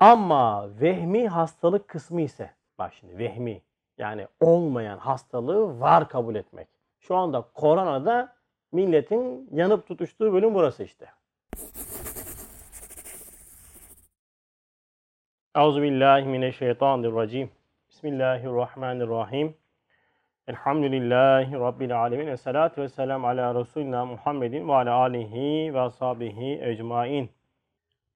Ama vehmi hastalık kısmı ise bak şimdi vehmi yani olmayan hastalığı var kabul etmek. Şu anda koronada milletin yanıp tutuştuğu bölüm burası işte. Euzubillahimineşşeytanirracim. Bismillahirrahmanirrahim. Elhamdülillahi Rabbil alemin. Ve salatu ve selam ala Resulina Muhammedin ve ala alihi ve ashabihi ecmain.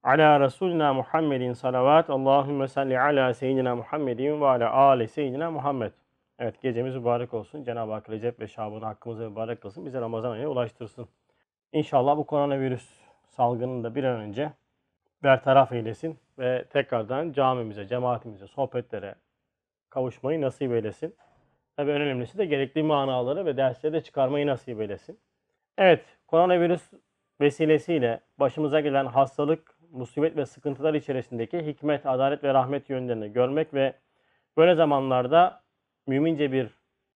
Ala Resulina Muhammedin salavat. Allahümme salli ala seyyidina Muhammedin ve ala ali seyyidina Muhammed. Evet gecemiz mübarek olsun. Cenab-ı Hak Recep ve Şaban hakkımızı mübarek kılsın. Bize Ramazan ayına ulaştırsın. İnşallah bu koronavirüs salgınını da bir an önce bertaraf eylesin ve tekrardan camimize, cemaatimize, sohbetlere kavuşmayı nasip eylesin. Tabii en önemlisi de gerekli manaları ve dersleri de çıkarmayı nasip eylesin. Evet, koronavirüs vesilesiyle başımıza gelen hastalık, musibet ve sıkıntılar içerisindeki hikmet, adalet ve rahmet yönlerini görmek ve böyle zamanlarda mümince bir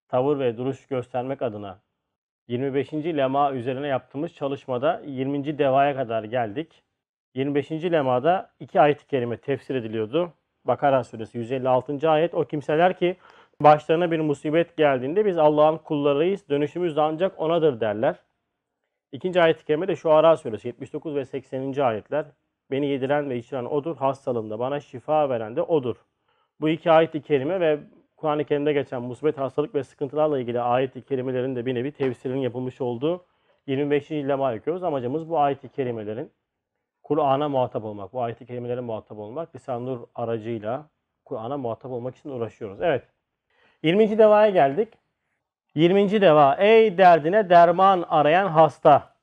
tavır ve duruş göstermek adına 25. lema üzerine yaptığımız çalışmada 20. devaya kadar geldik. 25. lemada iki ayet-i tefsir ediliyordu. Bakara suresi 156. ayet o kimseler ki başlarına bir musibet geldiğinde biz Allah'ın kullarıyız, dönüşümüz de ancak onadır derler. İkinci ayet-i de Şuara suresi 79 ve 80. ayetler. Beni yediren ve içiren odur, hastalığımda bana şifa veren de odur. Bu iki ayet-i kerime ve Kur'an-ı Kerim'de geçen musibet, hastalık ve sıkıntılarla ilgili ayet-i kerimelerin de bir nevi tefsirinin yapılmış olduğu 25. lema okuyoruz. Amacımız bu ayet-i kerimelerin Kur'an'a muhatap olmak, bu ayet-i kerimelerin muhatap olmak, Lisan Nur aracıyla Kur'an'a muhatap olmak için uğraşıyoruz. Evet. 20. devaya geldik. 20. deva. Ey derdine derman arayan hasta.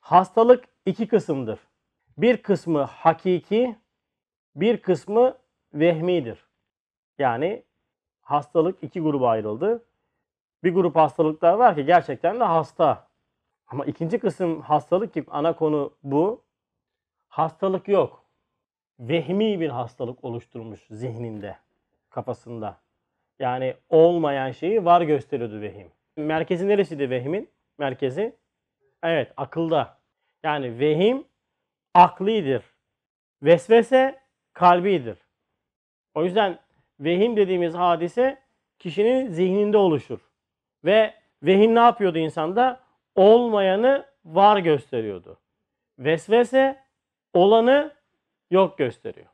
Hastalık iki kısımdır. Bir kısmı hakiki, bir kısmı vehmidir. Yani hastalık iki gruba ayrıldı. Bir grup hastalıklar var ki gerçekten de hasta. Ama ikinci kısım hastalık ki ana konu bu. Hastalık yok. Vehmi bir hastalık oluşturmuş zihninde, kafasında. Yani olmayan şeyi var gösteriyordu vehim. Merkezi neresiydi vehimin? Merkezi? Evet, akılda. Yani vehim aklidir. Vesvese kalbidir. O yüzden vehim dediğimiz hadise kişinin zihninde oluşur. Ve vehim ne yapıyordu insanda? Olmayanı var gösteriyordu. Vesvese olanı yok gösteriyor.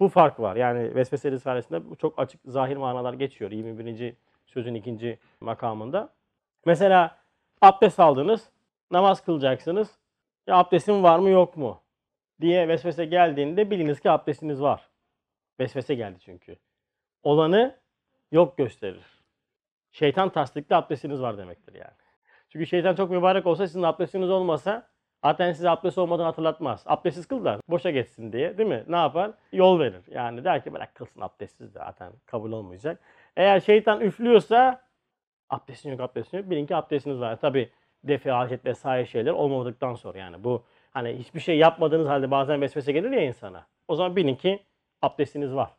Bu fark var. Yani Vesvese Risalesi'nde bu çok açık zahir manalar geçiyor. 21. sözün ikinci makamında. Mesela abdest aldınız, namaz kılacaksınız. Ya abdestin var mı yok mu? Diye vesvese geldiğinde biliniz ki abdestiniz var. Vesvese geldi çünkü. Olanı yok gösterir. Şeytan tasdikli abdestiniz var demektir yani. Çünkü şeytan çok mübarek olsa sizin abdestiniz olmasa Zaten size abdest olmadan hatırlatmaz. Abdestsiz kıl da boşa geçsin diye değil mi? Ne yapar? Yol verir. Yani der ki bırak kılsın abdestsiz de zaten kabul olmayacak. Eğer şeytan üflüyorsa abdestin yok abdestin yok. Bilin ki abdestiniz var. Tabi defi, hacet vesaire şeyler olmadıktan sonra yani bu hani hiçbir şey yapmadığınız halde bazen vesvese gelir ya insana. O zaman bilin ki abdestiniz var.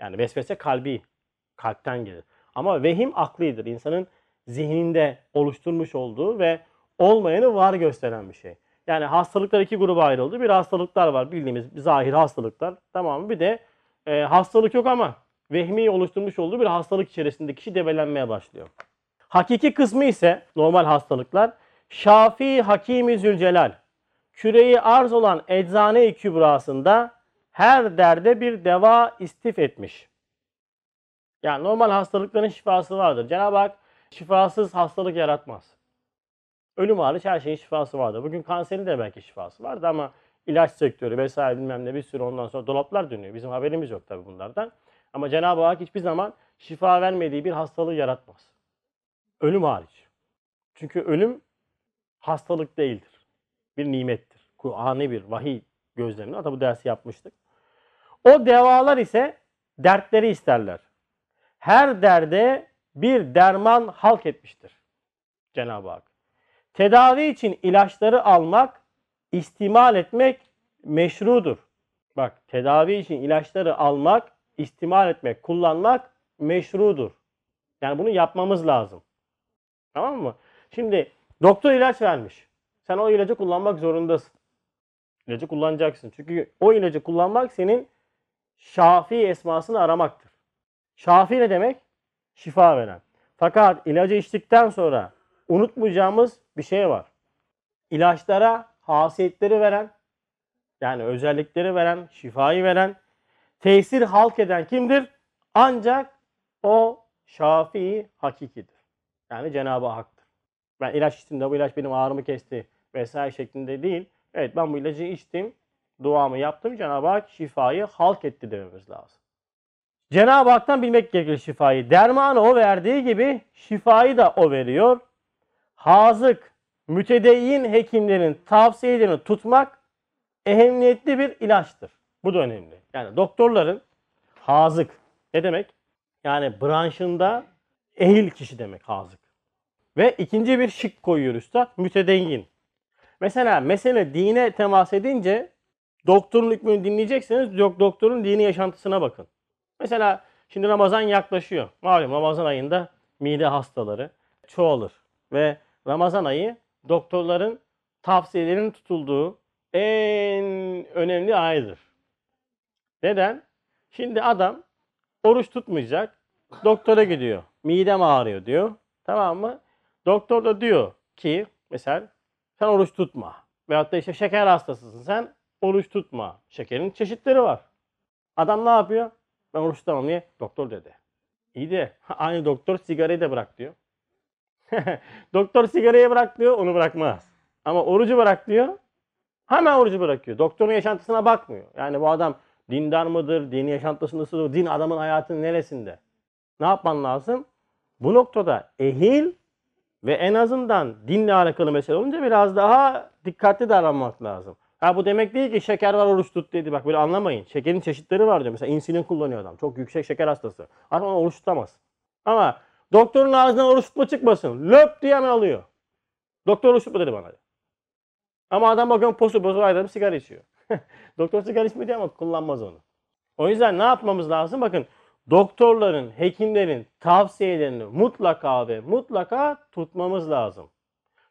Yani vesvese kalbi, kalpten gelir. Ama vehim aklidir. İnsanın zihninde oluşturmuş olduğu ve olmayanı var gösteren bir şey. Yani hastalıklar iki gruba ayrıldı. Bir hastalıklar var bildiğimiz zahir hastalıklar. Tamam? Bir de e, hastalık yok ama vehmi oluşturmuş olduğu bir hastalık içerisinde kişi debelenmeye başlıyor. Hakiki kısmı ise normal hastalıklar. Şafi Hakimi Zülcelal küreyi arz olan eczane-i kübrasında her derde bir deva istif etmiş. Yani normal hastalıkların şifası vardır. Cenab-ı Hak şifasız hastalık yaratmaz. Ölüm hariç her şeyin şifası vardı. Bugün kanserin de belki şifası vardı ama ilaç sektörü vesaire bilmem ne bir sürü ondan sonra dolaplar dönüyor. Bizim haberimiz yok tabii bunlardan. Ama Cenab-ı Hak hiçbir zaman şifa vermediği bir hastalığı yaratmaz. Ölüm hariç. Çünkü ölüm hastalık değildir. Bir nimettir. Kur'an'ı bir vahiy gözlemini. Hatta bu dersi yapmıştık. O devalar ise dertleri isterler. Her derde bir derman halk etmiştir Cenab-ı Hak. Tedavi için ilaçları almak, istimal etmek meşrudur. Bak tedavi için ilaçları almak, istimal etmek, kullanmak meşrudur. Yani bunu yapmamız lazım. Tamam mı? Şimdi doktor ilaç vermiş. Sen o ilacı kullanmak zorundasın. İlacı kullanacaksın. Çünkü o ilacı kullanmak senin Şafi esmasını aramaktır. Şafi ne demek? Şifa veren. Fakat ilacı içtikten sonra unutmayacağımız bir şey var. İlaçlara hasiyetleri veren, yani özellikleri veren, şifayı veren, tesir halk eden kimdir? Ancak o şafi hakikidir. Yani Cenab-ı Hak'tır. Ben ilaç içtim de bu ilaç benim ağrımı kesti vesaire şeklinde değil. Evet ben bu ilacı içtim, duamı yaptım. Cenab-ı Hak şifayı halk etti dememiz lazım. Cenab-ı Hak'tan bilmek gerekir şifayı. Dermanı o verdiği gibi şifayı da o veriyor. Hazık, mütedeyyin hekimlerin tavsiyelerini tutmak ehemmiyetli bir ilaçtır. Bu da önemli. Yani doktorların hazık ne demek? Yani branşında ehil kişi demek hazık. Ve ikinci bir şık koyuyor üstad mütedeyyin. Mesela mesele dine temas edince doktorun hükmünü dinleyecekseniz yok doktorun dini yaşantısına bakın. Mesela şimdi Ramazan yaklaşıyor. Malum Ramazan ayında mide hastaları çoğalır. Ve Ramazan ayı doktorların tavsiyelerinin tutulduğu en önemli aydır. Neden? Şimdi adam oruç tutmayacak. Doktora gidiyor. Midem ağrıyor diyor. Tamam mı? Doktor da diyor ki mesela sen oruç tutma. Veyahut da işte şeker hastasısın sen oruç tutma. Şekerin çeşitleri var. Adam ne yapıyor? Ben oruç tutamam niye? Doktor dedi. İyi de aynı doktor sigarayı da bırak diyor. doktor sigarayı bırak diyor onu bırakmaz. Ama orucu bırak diyor. Hemen orucu bırakıyor. Doktorun yaşantısına bakmıyor. Yani bu adam dindar mıdır? Dini yaşantısı nasıl? Din adamın hayatının neresinde? Ne yapman lazım? Bu noktada ehil ve en azından dinle alakalı mesele olunca biraz daha dikkatli davranmak lazım. Ha bu demek değil ki şeker var oruç tut dedi. Bak böyle anlamayın. Şekerin çeşitleri var diyor. Mesela insülin kullanıyor adam. Çok yüksek şeker hastası. Adam onu oruç tutamaz. Ama doktorun ağzından oruç tutma çıkmasın. Löp diye hemen alıyor. Doktor oruç tutma dedi bana. Ama adam bakıyorum postu postu adam sigara içiyor. Doktor sigara içmiyor diye ama kullanmaz onu. O yüzden ne yapmamız lazım? Bakın doktorların, hekimlerin tavsiyelerini mutlaka ve mutlaka tutmamız lazım.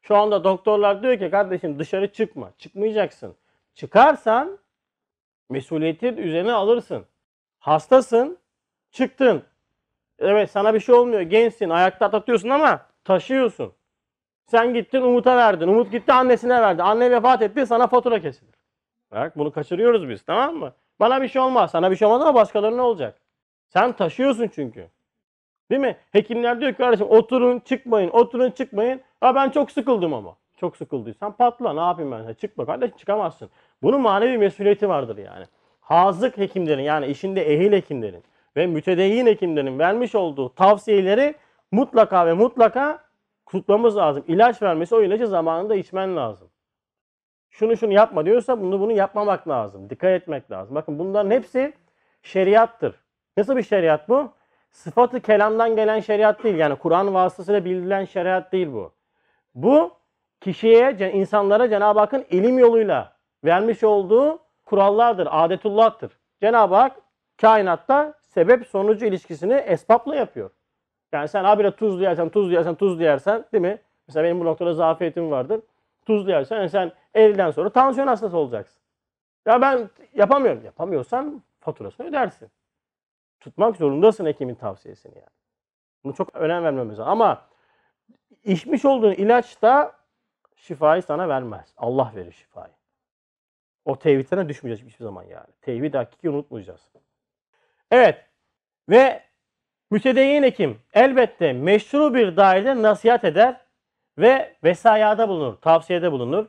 Şu anda doktorlar diyor ki kardeşim dışarı çıkma. Çıkmayacaksın. Çıkarsan mesuliyeti üzerine alırsın. Hastasın, çıktın. Evet sana bir şey olmuyor. Gençsin, ayakta atlatıyorsun ama taşıyorsun. Sen gittin Umut'a verdin. Umut gitti annesine verdi. Anne vefat etti sana fatura kesilir. Bak bunu kaçırıyoruz biz tamam mı? Bana bir şey olmaz. Sana bir şey olmaz ama başkalarına olacak. Sen taşıyorsun çünkü. Değil mi? Hekimler diyor ki kardeşim oturun çıkmayın, oturun çıkmayın. Ha ben çok sıkıldım ama. Çok sıkıldıysan patla ne yapayım ben? Çıkma kardeşim çıkamazsın. Bunun manevi mesuliyeti vardır yani. Hazık hekimlerin yani işinde ehil hekimlerin ve mütedeyyin hekimlerin vermiş olduğu tavsiyeleri mutlaka ve mutlaka tutmamız lazım. İlaç vermesi o ilacı zamanında içmen lazım. Şunu şunu yapma diyorsa bunu bunu yapmamak lazım. Dikkat etmek lazım. Bakın bunların hepsi şeriattır. Nasıl bir şeriat bu? Sıfatı kelamdan gelen şeriat değil. Yani Kur'an vasıtasıyla bildirilen şeriat değil bu. Bu kişiye, insanlara Cenab-ı Hakk'ın ilim yoluyla vermiş olduğu kurallardır, adetullah'tır. Cenab-ı Hak kainatta sebep sonucu ilişkisini esbapla yapıyor. Yani sen habire tuz yersen, tuz yersen, tuz yersen değil mi? Mesela benim bu noktada zafiyetim vardır. Tuz yersen yani sen 50'den sonra tansiyon hastası olacaksın. Ya ben yapamıyorum. Yapamıyorsan faturasını ödersin. Tutmak zorundasın hekimin tavsiyesini yani. Bunu çok önem vermemiz lazım. Ama içmiş olduğun ilaç da şifayı sana vermez. Allah verir şifayı. O tevhidlerine düşmeyeceğiz hiçbir zaman yani. Tevhid hakiki unutmayacağız. Evet. Ve mütedeyyin hekim elbette meşru bir dairede nasihat eder ve vesayada bulunur, tavsiyede bulunur.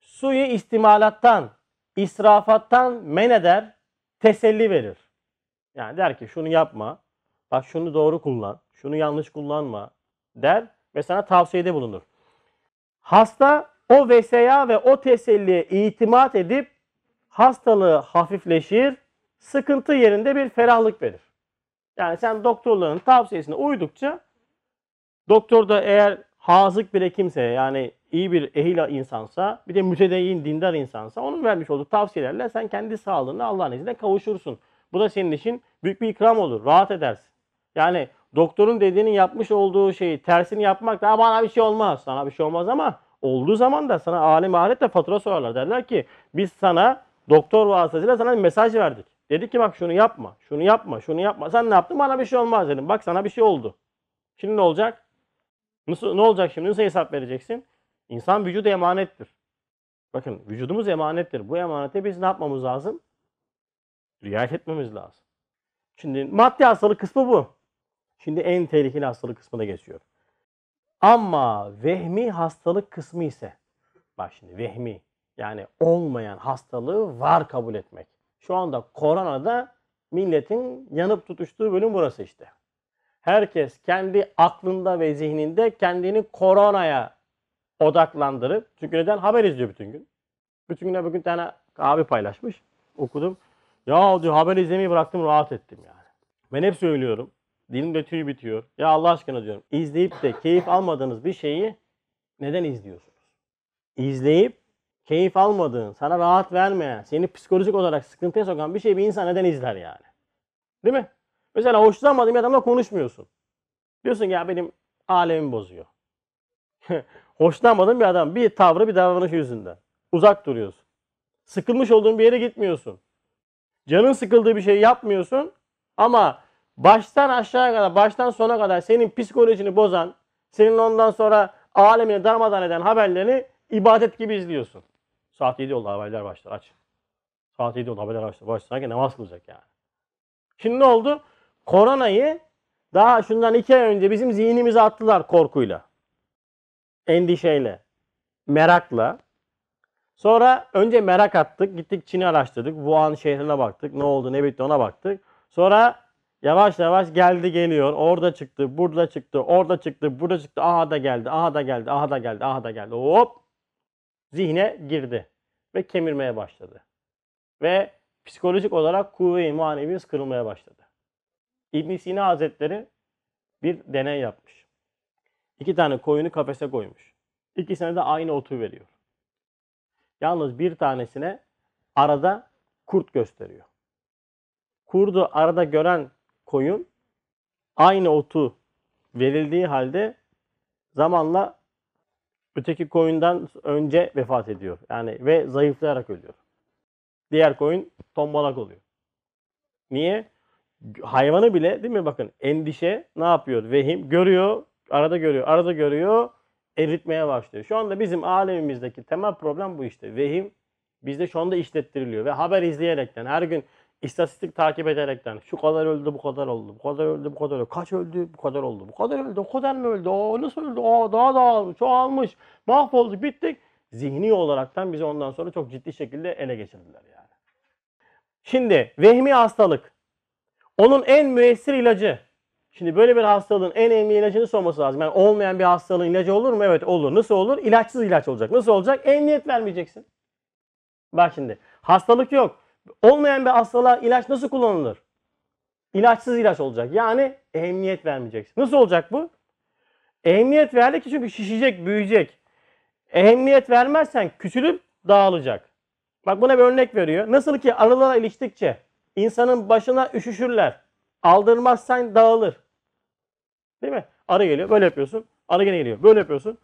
Suyu istimalattan, israfattan men eder, teselli verir. Yani der ki şunu yapma, bak şunu doğru kullan, şunu yanlış kullanma der ve sana tavsiyede bulunur. Hasta o vesaya ve o teselliye itimat edip hastalığı hafifleşir, sıkıntı yerinde bir ferahlık verir. Yani sen doktorların tavsiyesine uydukça doktor da eğer hazık bir hekimse yani iyi bir ehil insansa bir de mütedeyyin dindar insansa onun vermiş olduğu tavsiyelerle sen kendi sağlığına Allah'ın izniyle kavuşursun. Bu da senin için büyük bir ikram olur. Rahat edersin. Yani doktorun dediğinin yapmış olduğu şeyi tersini yapmak da bana bir şey olmaz. Sana bir şey olmaz ama olduğu zaman da sana alim ahiretle fatura sorarlar. Derler ki biz sana doktor vasıtasıyla sana bir mesaj verdik. Dedi ki bak şunu yapma, şunu yapma, şunu yapma. Sen ne yaptın? Bana bir şey olmaz dedim. Bak sana bir şey oldu. Şimdi ne olacak? Nasıl, ne olacak şimdi? Nasıl hesap vereceksin? İnsan vücudu emanettir. Bakın vücudumuz emanettir. Bu emanete biz ne yapmamız lazım? Riayet etmemiz lazım. Şimdi maddi hastalık kısmı bu. Şimdi en tehlikeli hastalık kısmına geçiyor. Ama vehmi hastalık kısmı ise bak şimdi vehmi yani olmayan hastalığı var kabul etmek. Şu anda koronada milletin yanıp tutuştuğu bölüm burası işte. Herkes kendi aklında ve zihninde kendini koronaya odaklandırıp çünkü neden haber izliyor bütün gün. Bütün gün bugün tane abi paylaşmış. Okudum. Ya diyor haber izlemeyi bıraktım rahat ettim yani. Ben hep söylüyorum. Dilimde tüy bitiyor. Ya Allah aşkına diyorum. İzleyip de keyif almadığınız bir şeyi neden izliyorsunuz? İzleyip keyif almadığın, sana rahat vermeyen, seni psikolojik olarak sıkıntıya sokan bir şeyi bir insan neden izler yani? Değil mi? Mesela hoşlanmadığın bir adamla konuşmuyorsun. Diyorsun ki ya benim alemimi bozuyor. Hoşlanmadığın bir adam bir tavrı bir davranış yüzünden. Uzak duruyorsun. Sıkılmış olduğun bir yere gitmiyorsun. Canın sıkıldığı bir şey yapmıyorsun ama baştan aşağıya kadar, baştan sona kadar senin psikolojini bozan, senin ondan sonra alemini darmadan eden haberlerini ibadet gibi izliyorsun. Saat 7 oldu haberler başlar aç. Saat 7 oldu haberler başlar. Başlar. Sanki namaz kılacak yani. Şimdi ne oldu? Koronayı daha şundan iki ay önce bizim zihnimize attılar korkuyla. Endişeyle. Merakla. Sonra önce merak attık. Gittik Çin'i araştırdık. Wuhan şehrine baktık. Ne oldu ne bitti ona baktık. Sonra yavaş yavaş geldi geliyor. Orada çıktı, burada çıktı, orada çıktı, burada çıktı. Aha da geldi, aha da geldi, aha da geldi, aha da geldi. Hop! Zihne girdi. Ve kemirmeye başladı. Ve psikolojik olarak kuvve-i manevimiz kırılmaya başladı. ibn Sina Hazretleri bir deney yapmış. İki tane koyunu kafese koymuş. İkisine de aynı otu veriyor. Yalnız bir tanesine arada kurt gösteriyor. Kurdu arada gören koyun aynı otu verildiği halde zamanla öteki koyundan önce vefat ediyor. Yani ve zayıflayarak ölüyor. Diğer koyun tombalak oluyor. Niye? Hayvanı bile değil mi bakın endişe ne yapıyor? Vehim görüyor, arada görüyor, arada görüyor, eritmeye başlıyor. Şu anda bizim alemimizdeki temel problem bu işte. Vehim bizde şu anda işlettiriliyor ve haber izleyerekten her gün istatistik takip ederekten şu kadar öldü, bu kadar oldu, bu kadar öldü, bu kadar öldü, kaç öldü, bu kadar oldu, bu kadar öldü, o kadar mı öldü, o nasıl öldü, o daha dağılmış, çoğalmış, mahvolduk, bittik. Zihni olaraktan bizi ondan sonra çok ciddi şekilde ele geçirdiler yani. Şimdi vehmi hastalık. Onun en müessir ilacı. Şimdi böyle bir hastalığın en önemli ilacını sorması lazım. Yani olmayan bir hastalığın ilacı olur mu? Evet olur. Nasıl olur? İlaçsız ilaç olacak. Nasıl olacak? Emniyet vermeyeceksin. Bak şimdi. Hastalık yok. Olmayan bir hastalığa ilaç nasıl kullanılır? İlaçsız ilaç olacak. Yani emniyet vermeyeceksin. Nasıl olacak bu? Emniyet verdi ki çünkü şişecek, büyüyecek. Ehemmiyet vermezsen küçülüp dağılacak. Bak buna bir örnek veriyor. Nasıl ki arılara iliştikçe insanın başına üşüşürler. Aldırmazsan dağılır. Değil mi? Arı geliyor böyle yapıyorsun. Arı gene geliyor böyle yapıyorsun.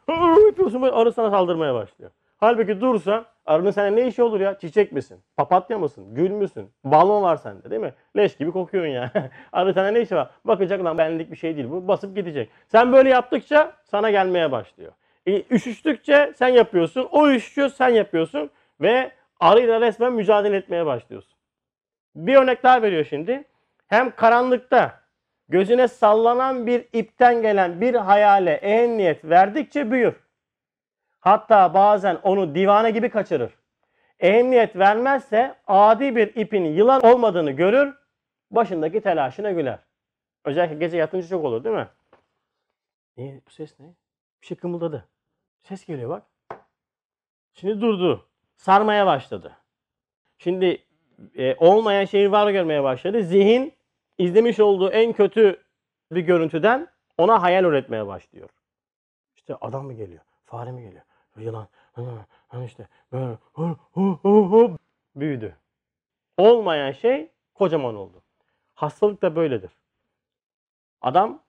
Yapıyorsun böyle arı sana saldırmaya başlıyor. Halbuki dursa arının sana ne işi olur ya? Çiçek misin? Papatya mısın? Gül müsün? Balon var sende değil mi? Leş gibi kokuyorsun ya. arı sana ne işi var? Bakacak lan benlik bir şey değil bu. Basıp gidecek. Sen böyle yaptıkça sana gelmeye başlıyor. E, üşüştükçe sen yapıyorsun. O üşüşüyor sen yapıyorsun. Ve arıyla resmen mücadele etmeye başlıyorsun. Bir örnek daha veriyor şimdi. Hem karanlıkta gözüne sallanan bir ipten gelen bir hayale ehemmiyet verdikçe büyür. Hatta bazen onu divane gibi kaçırır. Ehemmiyet vermezse adi bir ipin yılan olmadığını görür, başındaki telaşına güler. Özellikle gece yatınca çok olur değil mi? Ne, bu ses ne? Bir şey kımıldadı. Ses geliyor bak. Şimdi durdu. Sarmaya başladı. Şimdi e, olmayan şeyi var görmeye başladı. Zihin izlemiş olduğu en kötü bir görüntüden ona hayal üretmeye başlıyor. İşte adam mı geliyor? Fare mi geliyor? Yılan. Hani işte böyle büyüdü. Olmayan şey kocaman oldu. Hastalık da böyledir. Adam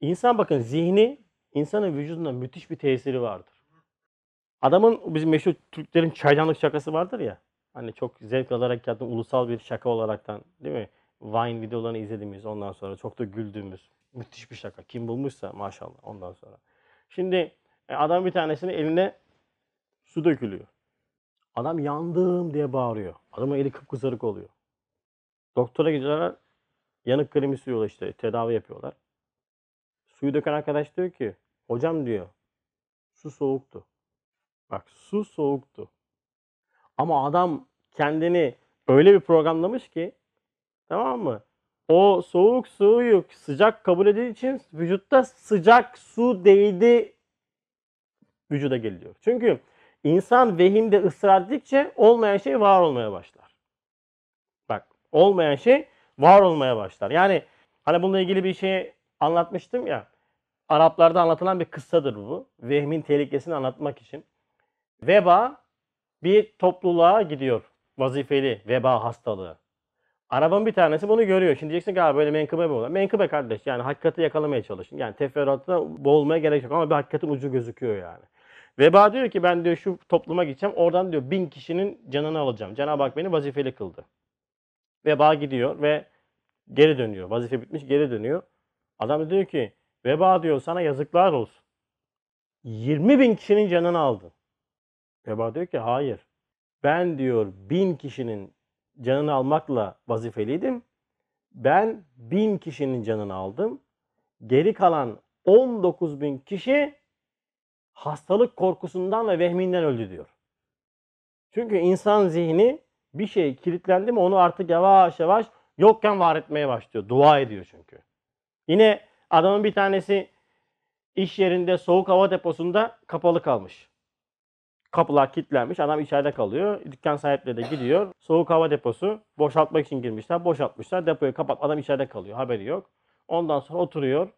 insan bakın zihni insanın vücudunda müthiş bir tesiri vardır. Adamın bizim meşhur Türklerin çaydanlık şakası vardır ya. Hani çok zevk alarak yaptığım ulusal bir şaka olaraktan değil mi? Vine videolarını izlediğimiz ondan sonra çok da güldüğümüz müthiş bir şaka. Kim bulmuşsa maşallah ondan sonra. Şimdi e, adam bir tanesinin eline su dökülüyor. Adam yandım diye bağırıyor. Adamın eli kıpkızarık oluyor. Doktora gidiyorlar. Yanık kremi sürüyorlar işte. Tedavi yapıyorlar. Suyu döken arkadaş diyor ki hocam diyor su soğuktu. Bak su soğuktu. Ama adam kendini öyle bir programlamış ki tamam mı? O soğuk suyu sıcak kabul edildiği için vücutta sıcak su değdi vücuda geliyor. Çünkü insan vehimde ısrar ettikçe olmayan şey var olmaya başlar. Bak olmayan şey var olmaya başlar. Yani hani bununla ilgili bir şey anlatmıştım ya. Araplarda anlatılan bir kıssadır bu. Vehmin tehlikesini anlatmak için. Veba bir topluluğa gidiyor. Vazifeli veba hastalığı. Arabanın bir tanesi bunu görüyor. Şimdi diyeceksin ki abi böyle menkıbe mi olur? Menkıbe kardeş yani hakikati yakalamaya çalışın. Yani teferruatta boğulmaya gerek yok ama bir hakikatin ucu gözüküyor yani. Veba diyor ki ben diyor şu topluma gideceğim. Oradan diyor bin kişinin canını alacağım. Cenab-ı Hak beni vazifeli kıldı. Veba gidiyor ve geri dönüyor. Vazife bitmiş geri dönüyor. Adam diyor ki veba diyor sana yazıklar olsun. 20 bin kişinin canını aldın. Veba diyor ki hayır. Ben diyor bin kişinin canını almakla vazifeliydim. Ben bin kişinin canını aldım. Geri kalan 19 bin kişi hastalık korkusundan ve vehminden öldü diyor. Çünkü insan zihni bir şey kilitlendi mi onu artık yavaş yavaş yokken var etmeye başlıyor. Dua ediyor çünkü. Yine adamın bir tanesi iş yerinde soğuk hava deposunda kapalı kalmış. Kapılar kilitlenmiş. Adam içeride kalıyor. Dükkan sahipleri de gidiyor. Soğuk hava deposu boşaltmak için girmişler. Boşaltmışlar. Depoyu kapat. Adam içeride kalıyor. Haberi yok. Ondan sonra oturuyor.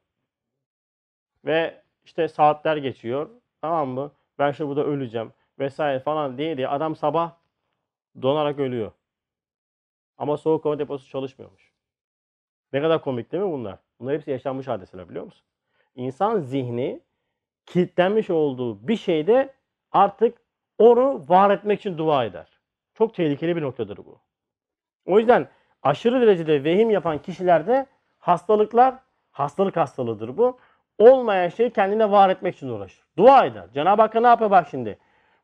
Ve işte saatler geçiyor. Tamam mı? Ben şu burada öleceğim vesaire falan diye diye adam sabah donarak ölüyor. Ama soğuk hava deposu çalışmıyormuş. Ne kadar komik değil mi bunlar? Bunlar hepsi yaşanmış hadiseler biliyor musun? İnsan zihni kilitlenmiş olduğu bir şeyde artık onu var etmek için dua eder. Çok tehlikeli bir noktadır bu. O yüzden aşırı derecede vehim yapan kişilerde hastalıklar, hastalık hastalığıdır bu. Olmayan şeyi kendine var etmek için uğraşır. Dua eder. Cenab-ı Hak ne yapıyor bak şimdi.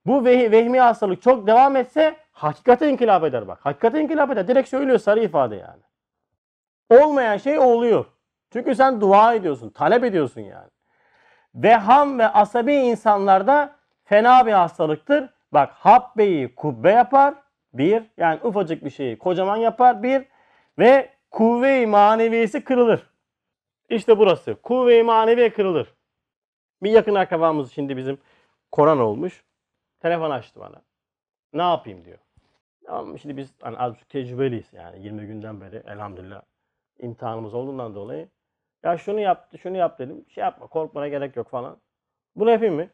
Bu veh vehmi hastalık çok devam etse hakikate inkılap eder bak. Hakikate inkılap eder. Direkt söylüyor sarı ifade yani. Olmayan şey oluyor. Çünkü sen dua ediyorsun, talep ediyorsun yani. Veham ve asabi insanlarda fena bir hastalıktır. Bak habbeyi kubbe yapar. Bir. Yani ufacık bir şeyi kocaman yapar. Bir. Ve kuvve-i maneviyesi kırılır. İşte burası. Kuvve-i maneviye kırılır. Bir yakın akrabamız şimdi bizim Koran olmuş. Telefon açtı bana. Ne yapayım diyor. Ama şimdi biz hani az buçuk tecrübeliyiz yani 20 günden beri elhamdülillah imtihanımız olduğundan dolayı. Ya şunu yap, şunu yap dedim. Şey yapma, korkmana gerek yok falan. Bunu yapayım mı?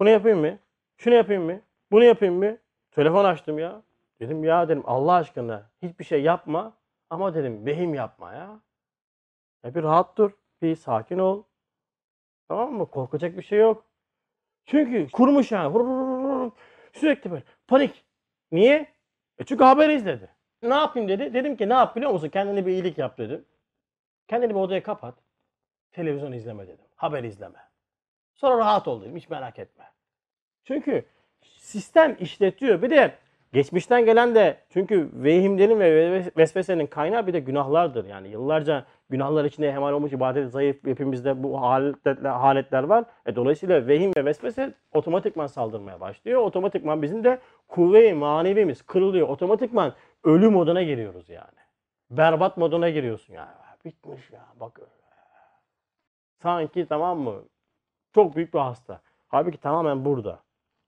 Bunu yapayım mı? Şunu yapayım mı? Bunu yapayım mı? Telefon açtım ya. Dedim ya dedim Allah aşkına hiçbir şey yapma ama dedim vehim yapma ya. Ya bir rahat dur. Bir sakin ol. Tamam mı? Korkacak bir şey yok. Çünkü kurmuş yani. Sürekli böyle panik. Niye? E çünkü haber izledi. Ne yapayım dedi. Dedim ki ne yap biliyor musun? Kendine bir iyilik yap dedim. Kendini bir odaya kapat. Televizyon izleme dedim. Haber izleme. Sonra rahat ol dedim. Hiç merak etme. Çünkü sistem işletiyor. Bir de geçmişten gelen de çünkü vehimlerin ve vesvesenin kaynağı bir de günahlardır. Yani yıllarca günahlar içinde hemen olmuş ibadet zayıf hepimizde bu haletler, haletler var. E, dolayısıyla vehim ve vesvese otomatikman saldırmaya başlıyor. Otomatikman bizim de kuvve-i manevimiz kırılıyor. Otomatikman ölü moduna giriyoruz yani. Berbat moduna giriyorsun yani. Bitmiş ya bak Sanki tamam mı? Çok büyük bir hasta. Halbuki tamamen burada.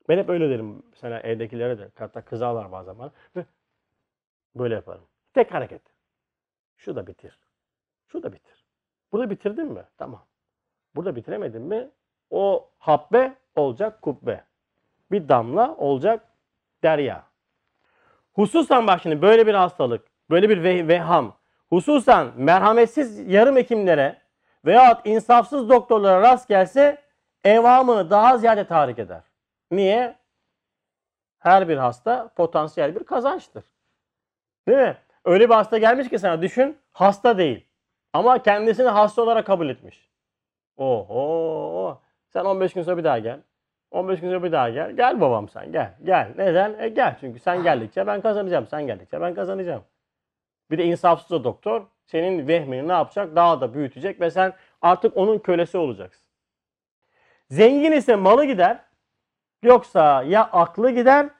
Ben hep öyle derim mesela evdekilere de. Hatta kızarlar bazen bana. Böyle yaparım. Tek hareket. Şu da bitir. Şu da bitir. Burada bitirdin mi? Tamam. Burada bitiremedin mi? O habbe olacak kubbe. Bir damla olacak derya. Hususan bak şimdi böyle bir hastalık, böyle bir ve veham, hususan merhametsiz yarım hekimlere veyahut insafsız doktorlara rast gelse evamını daha ziyade tahrik eder. Niye? Her bir hasta potansiyel bir kazançtır. Değil mi? Öyle bir hasta gelmiş ki sana düşün hasta değil. Ama kendisini hasta olarak kabul etmiş. Oho. Sen 15 gün sonra bir daha gel. 15 gün sonra bir daha gel. Gel babam sen gel. Gel. Neden? E gel çünkü sen geldikçe ben kazanacağım. Sen geldikçe ben kazanacağım. Bir de insafsız o doktor senin vehmini ne yapacak? Daha da büyütecek ve sen artık onun kölesi olacaksın. Zengin ise malı gider. Yoksa ya aklı gider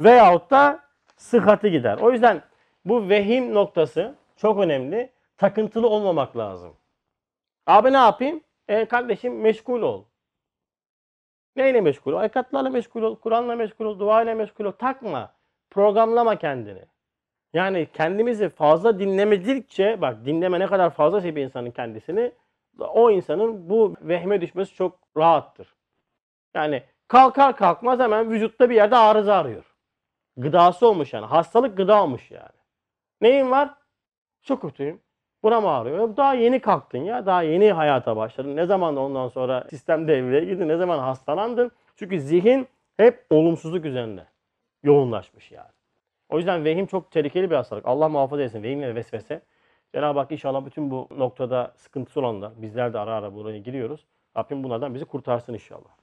veyahut da sıhhati gider. O yüzden bu vehim noktası çok önemli. Takıntılı olmamak lazım. Abi ne yapayım? E kardeşim meşgul ol. Neyle meşgul ol? Ayakatlarla meşgul ol, Kur'an'la meşgul ol, duayla meşgul ol. Takma. Programlama kendini. Yani kendimizi fazla dinlemedikçe, bak dinleme ne kadar fazla bir insanın kendisini, o insanın bu vehme düşmesi çok rahattır. Yani kalkar kalkmaz hemen vücutta bir yerde arıza arıyor. Gıdası olmuş yani. Hastalık gıda olmuş yani. Neyin var? Çok kötüyüm. Buram ağrıyor. Daha yeni kalktın ya. Daha yeni hayata başladın. Ne zaman ondan sonra sistem devreye girdi? Ne zaman hastalandın? Çünkü zihin hep olumsuzluk üzerinde yoğunlaşmış yani. O yüzden vehim çok tehlikeli bir hastalık. Allah muhafaza etsin. Vehim ve vesvese. Cenab-ı Hak inşallah bütün bu noktada sıkıntısı olanlar, bizler de ara ara buraya giriyoruz. Rabbim bunlardan bizi kurtarsın inşallah.